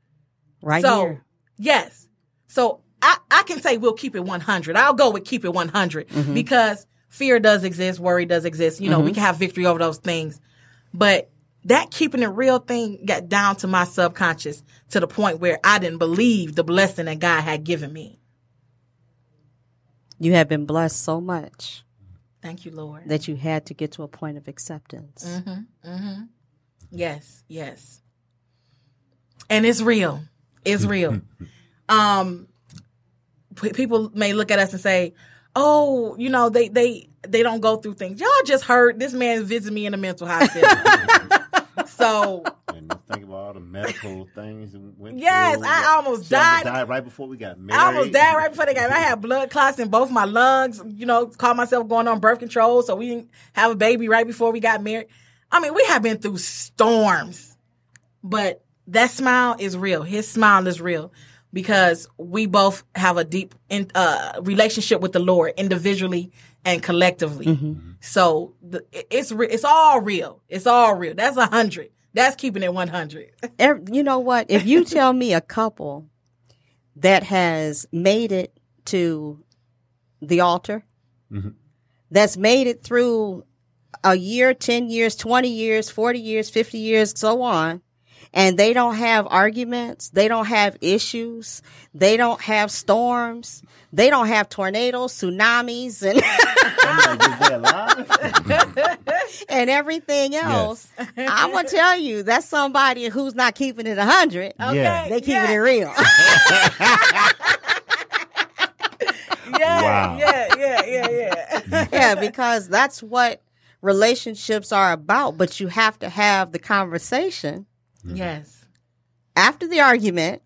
Right so, here. yes. So I, I can say we'll keep it 100. I'll go with keep it 100 Mm-hmm. because fear does exist, worry does exist. You know, we can have victory over those things. But that keeping it real thing got down to my subconscious to the point where I didn't believe the blessing that God had given me. You have been blessed so much Thank you, Lord. that you had to get to a point of acceptance. Mm-hmm. Yes, yes. And it's real. It's real. um p- people may look at us and say, "Oh, you know, they they they don't go through things." Y'all just heard this man visit me in a mental hospital. So, And think about all the medical things. that went Yes, through. I almost She almost died. died right before we got married. I almost died right before they got. I had blood clots in both my lungs. You know, called myself going on birth control, so we didn't have a baby right before we got married. I mean, we have been through storms, but that smile is real. His smile is real because we both have a deep in, uh, relationship with the Lord, individually and collectively. Mm-hmm. So the, it's re- it's all real. It's all real. That's a hundred. That's keeping it one hundred. You know what? If you tell me a couple that has made it to the altar, mm-hmm. that's made it through a year, 10 years, 20 years, 40 years, 50 years, so on, and they don't have arguments, they don't have issues, they don't have storms, they don't have tornadoes, tsunamis, and I'm like, is they alive? and everything else. I'm gonna tell you that's somebody who's not keeping it a hundred. Yeah. They keeping yeah. it real. Yeah, Wow. yeah, yeah, yeah, yeah. yeah, because that's what relationships are about. But you have to have the conversation Mm-hmm. yes. after the argument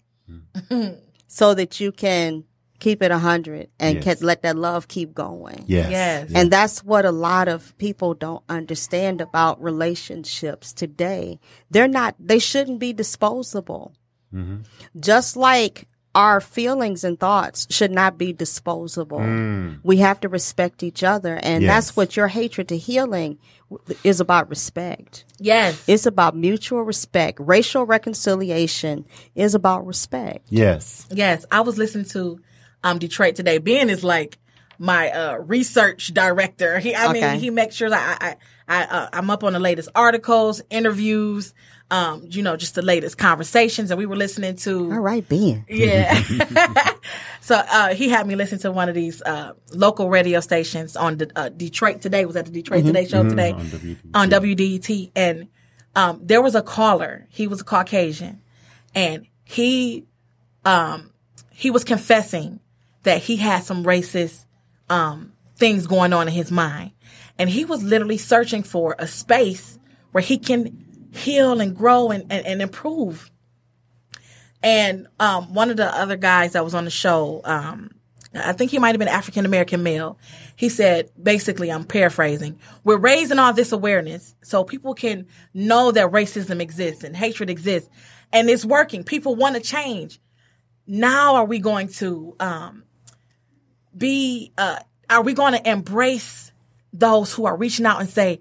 so that you can keep it a hundred and Yes. can let that love keep going. Yes. Yes. And that's what a lot of people don't understand about relationships today. They're not, they shouldn't be disposable. Mm-hmm. Just like our feelings and thoughts should not be disposable. We have to respect each other. And Yes. that's what your hatred to healing is about respect. Yes. It's about mutual respect. Racial reconciliation is about respect. Yes. Yes, I was listening to um Detroit today. Ben is like my uh research director. He, I Okay. mean, he makes sure that I, I, I uh, I'm up on the latest articles, interviews, um, you know, just the latest conversations. And we were listening to All right, Ben. yeah. so uh, he had me listen to one of these uh, local radio stations on the, uh, Detroit Today. Was at the Detroit Today show today On WDET. on WDET, and um, there was a caller. He was a Caucasian, and he um, he was confessing that he had some racist um, things going on in his mind, and he was literally searching for a space where he can heal and grow and, and, and improve. And um, one of the other guys that was on the show, um, I think he might have been African American male. He said, basically, I'm paraphrasing, we're raising all this awareness so people can know that racism exists and hatred exists. And it's working. People want to change. Now are we going to um, be, uh, are we going to embrace those who are reaching out and say,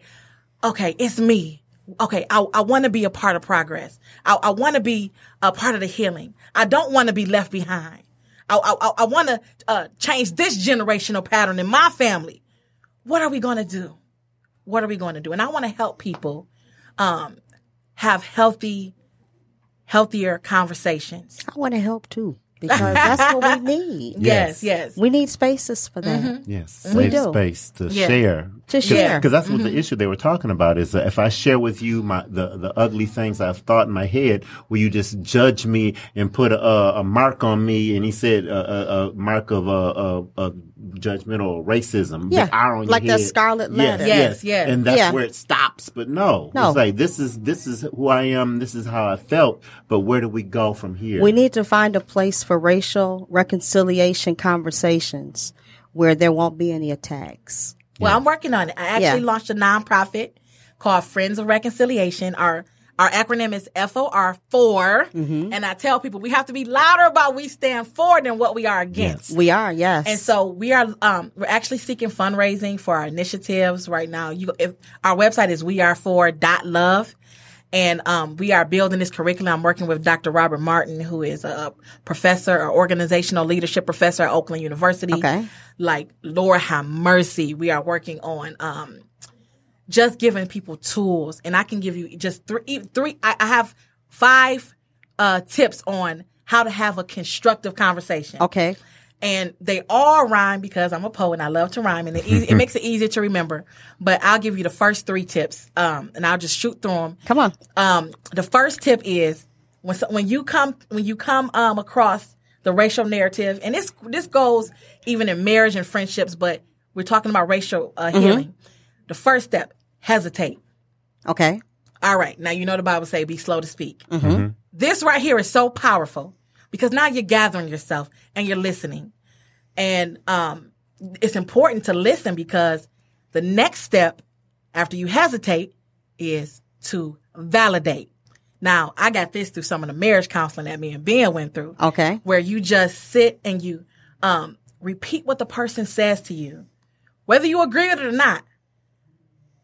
okay, it's me. Okay, I, I want to be a part of progress. I, I want to be a part of the healing. I don't want to be left behind. I, I, I want to uh, change this generational pattern in my family. What are we going to do? What are we going to do? And I want to help people um, have healthy healthier conversations. I want to help too because that's what we need. Yes, yes. We need spaces for that. Yes, We safe do. space to Yeah. share. To share. because that's what Mm-hmm. the issue they were talking about is that if I share with you my the the ugly things I've thought in my head, will you just judge me and put a, a mark on me? And he said a, a, a mark of a, a, a judgmental racism, Yeah, big R on like your that head. scarlet Yes, letter. Yes, yeah. and that's Yeah. where it stops. But no, No. it's like this is this is who I am. This is how I felt. But where do we go from here? We need to find a place for racial reconciliation conversations where there won't be any attacks. Well, I'm working on it. I actually Yeah. launched a nonprofit called Friends of Reconciliation. Our our acronym is FOR 4 Mm-hmm. and I tell people we have to be louder about what we stand for than what we are against. We are, yes. And so we are um we're actually seeking fundraising for our initiatives right now. You if our website is weare4.love and um we are building this curriculum. I'm working with Dr. Robert Martin who is a professor or organizational leadership professor at Oakland University. Okay. Like Lord have mercy. We are working on um just giving people tools and I can give you just three three I, I have five uh tips on how to have a constructive conversation okay. And they all rhyme because I'm a poet and I love to rhyme and it, easy, it makes it easier to remember. But I'll give you the first three tips, um, and I'll just shoot through them. Come on. Um, the first tip is when so, when you come when you come um, across the racial narrative, and this this goes even in marriage and friendships, but we're talking about racial uh, healing. The first step: hesitate. Okay. All right. Now, you know the Bible say be slow to speak. This right here is so powerful because now you're gathering yourself and you're listening. And um, it's important to listen because the next step after you hesitate is to validate. Now, I got this through some of the marriage counseling that me and Ben went through Okay. where you just sit and you um, repeat what the person says to you, whether you agree with it or not,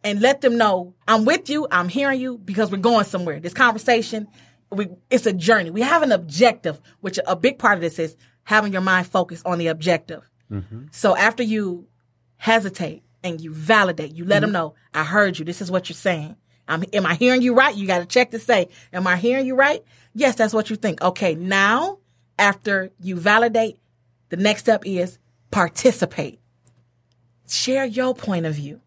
and let them know I'm with you, I'm hearing you because we're going somewhere. This conversation, we it's a journey. We have an objective, which a big part of this is having your mind focused on the objective. Mm-hmm. So after you hesitate and you validate, you let mm-hmm. them know, I heard you. This is what you're saying. I'm, am I hearing you right? You got to check to say, am I hearing you right? Yes, that's what you think. Okay, now after you validate, the next step is participate. Share your point of view.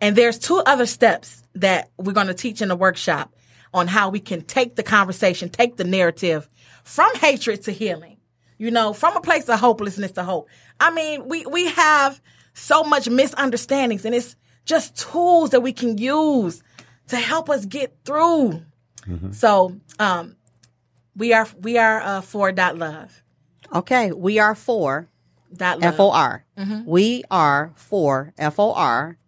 And there's two other steps that we're going to teach in the workshop on how we can take the conversation, take the narrative from hatred to healing. You know, from a place of hopelessness to hope. I mean, we, we have so much misunderstandings and it's just tools that we can use to help us get through. So, um, we are, we are, uh, for dot love. Okay. We are for Dot love. F O R. We are for F O R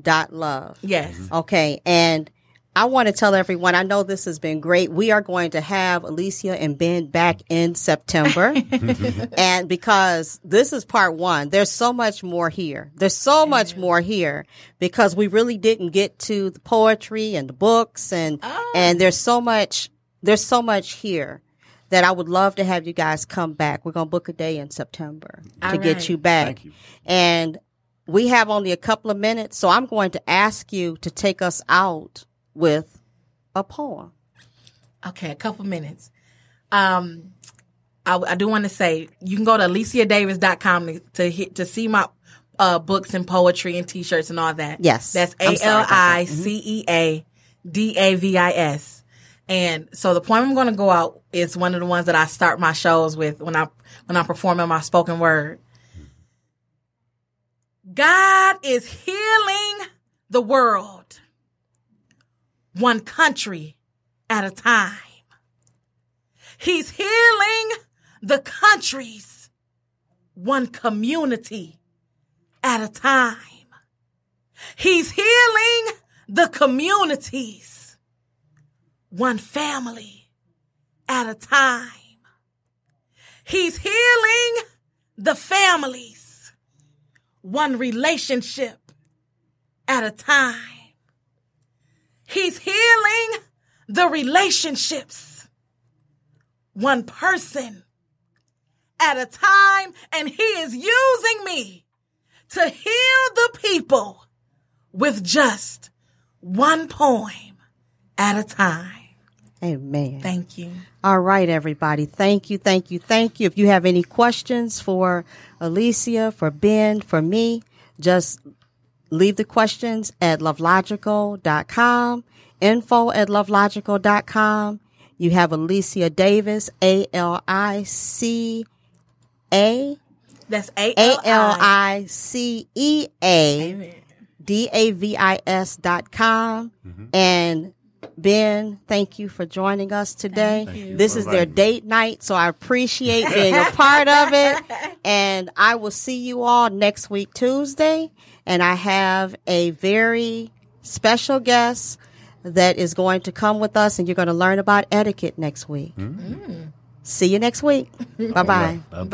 dot love. Yes. Okay. And I want to tell everyone, I know this has been great. We are going to have Alicia and Ben back in September. and because this is part one, there's so much more here. There's so much more here because we really didn't get to the poetry and the books and, oh. and there's so much, there's so much here that I would love to have you guys come back. We're going to book a day in September to All get you back. Thank you. And we have only a couple of minutes, so I'm going to ask you to take us out with a poem. Okay, a couple minutes. Um, I, I do want to say you can go to aliciadavis.com to to, hit, to see my uh, books and poetry and t-shirts and all that. Yes. That's A L. I C E A D A V I S. And so the poem I'm going to go out is one of the ones that I start my shows with when I when I'm performing my spoken word. God is healing the world, one country at a time. He's healing the countries, one community at a time. He's healing the communities, one family at a time. He's healing the families, one relationship at a time. He's healing the relationships, one person at a time, and He is using me to heal the people with just one poem at a time. Amen. Thank you. All right, everybody. Thank you, thank you, thank you. If you have any questions for Alicia, for Ben, for me, just leave the questions at lovelogical.com, info at lovelogical.com. You have Alicia Davis, A L I C A That's A A L L I. I C E A Amen. D A V I S dot com. Mm-hmm. And Ben, thank you for joining us today. This is their date night, so I appreciate being a part of it. And I will see you all next week, Tuesday. And I have a very special guest that is going to come with us, and you're going to learn about etiquette next week. See you next week. Bye bye. Bye-bye.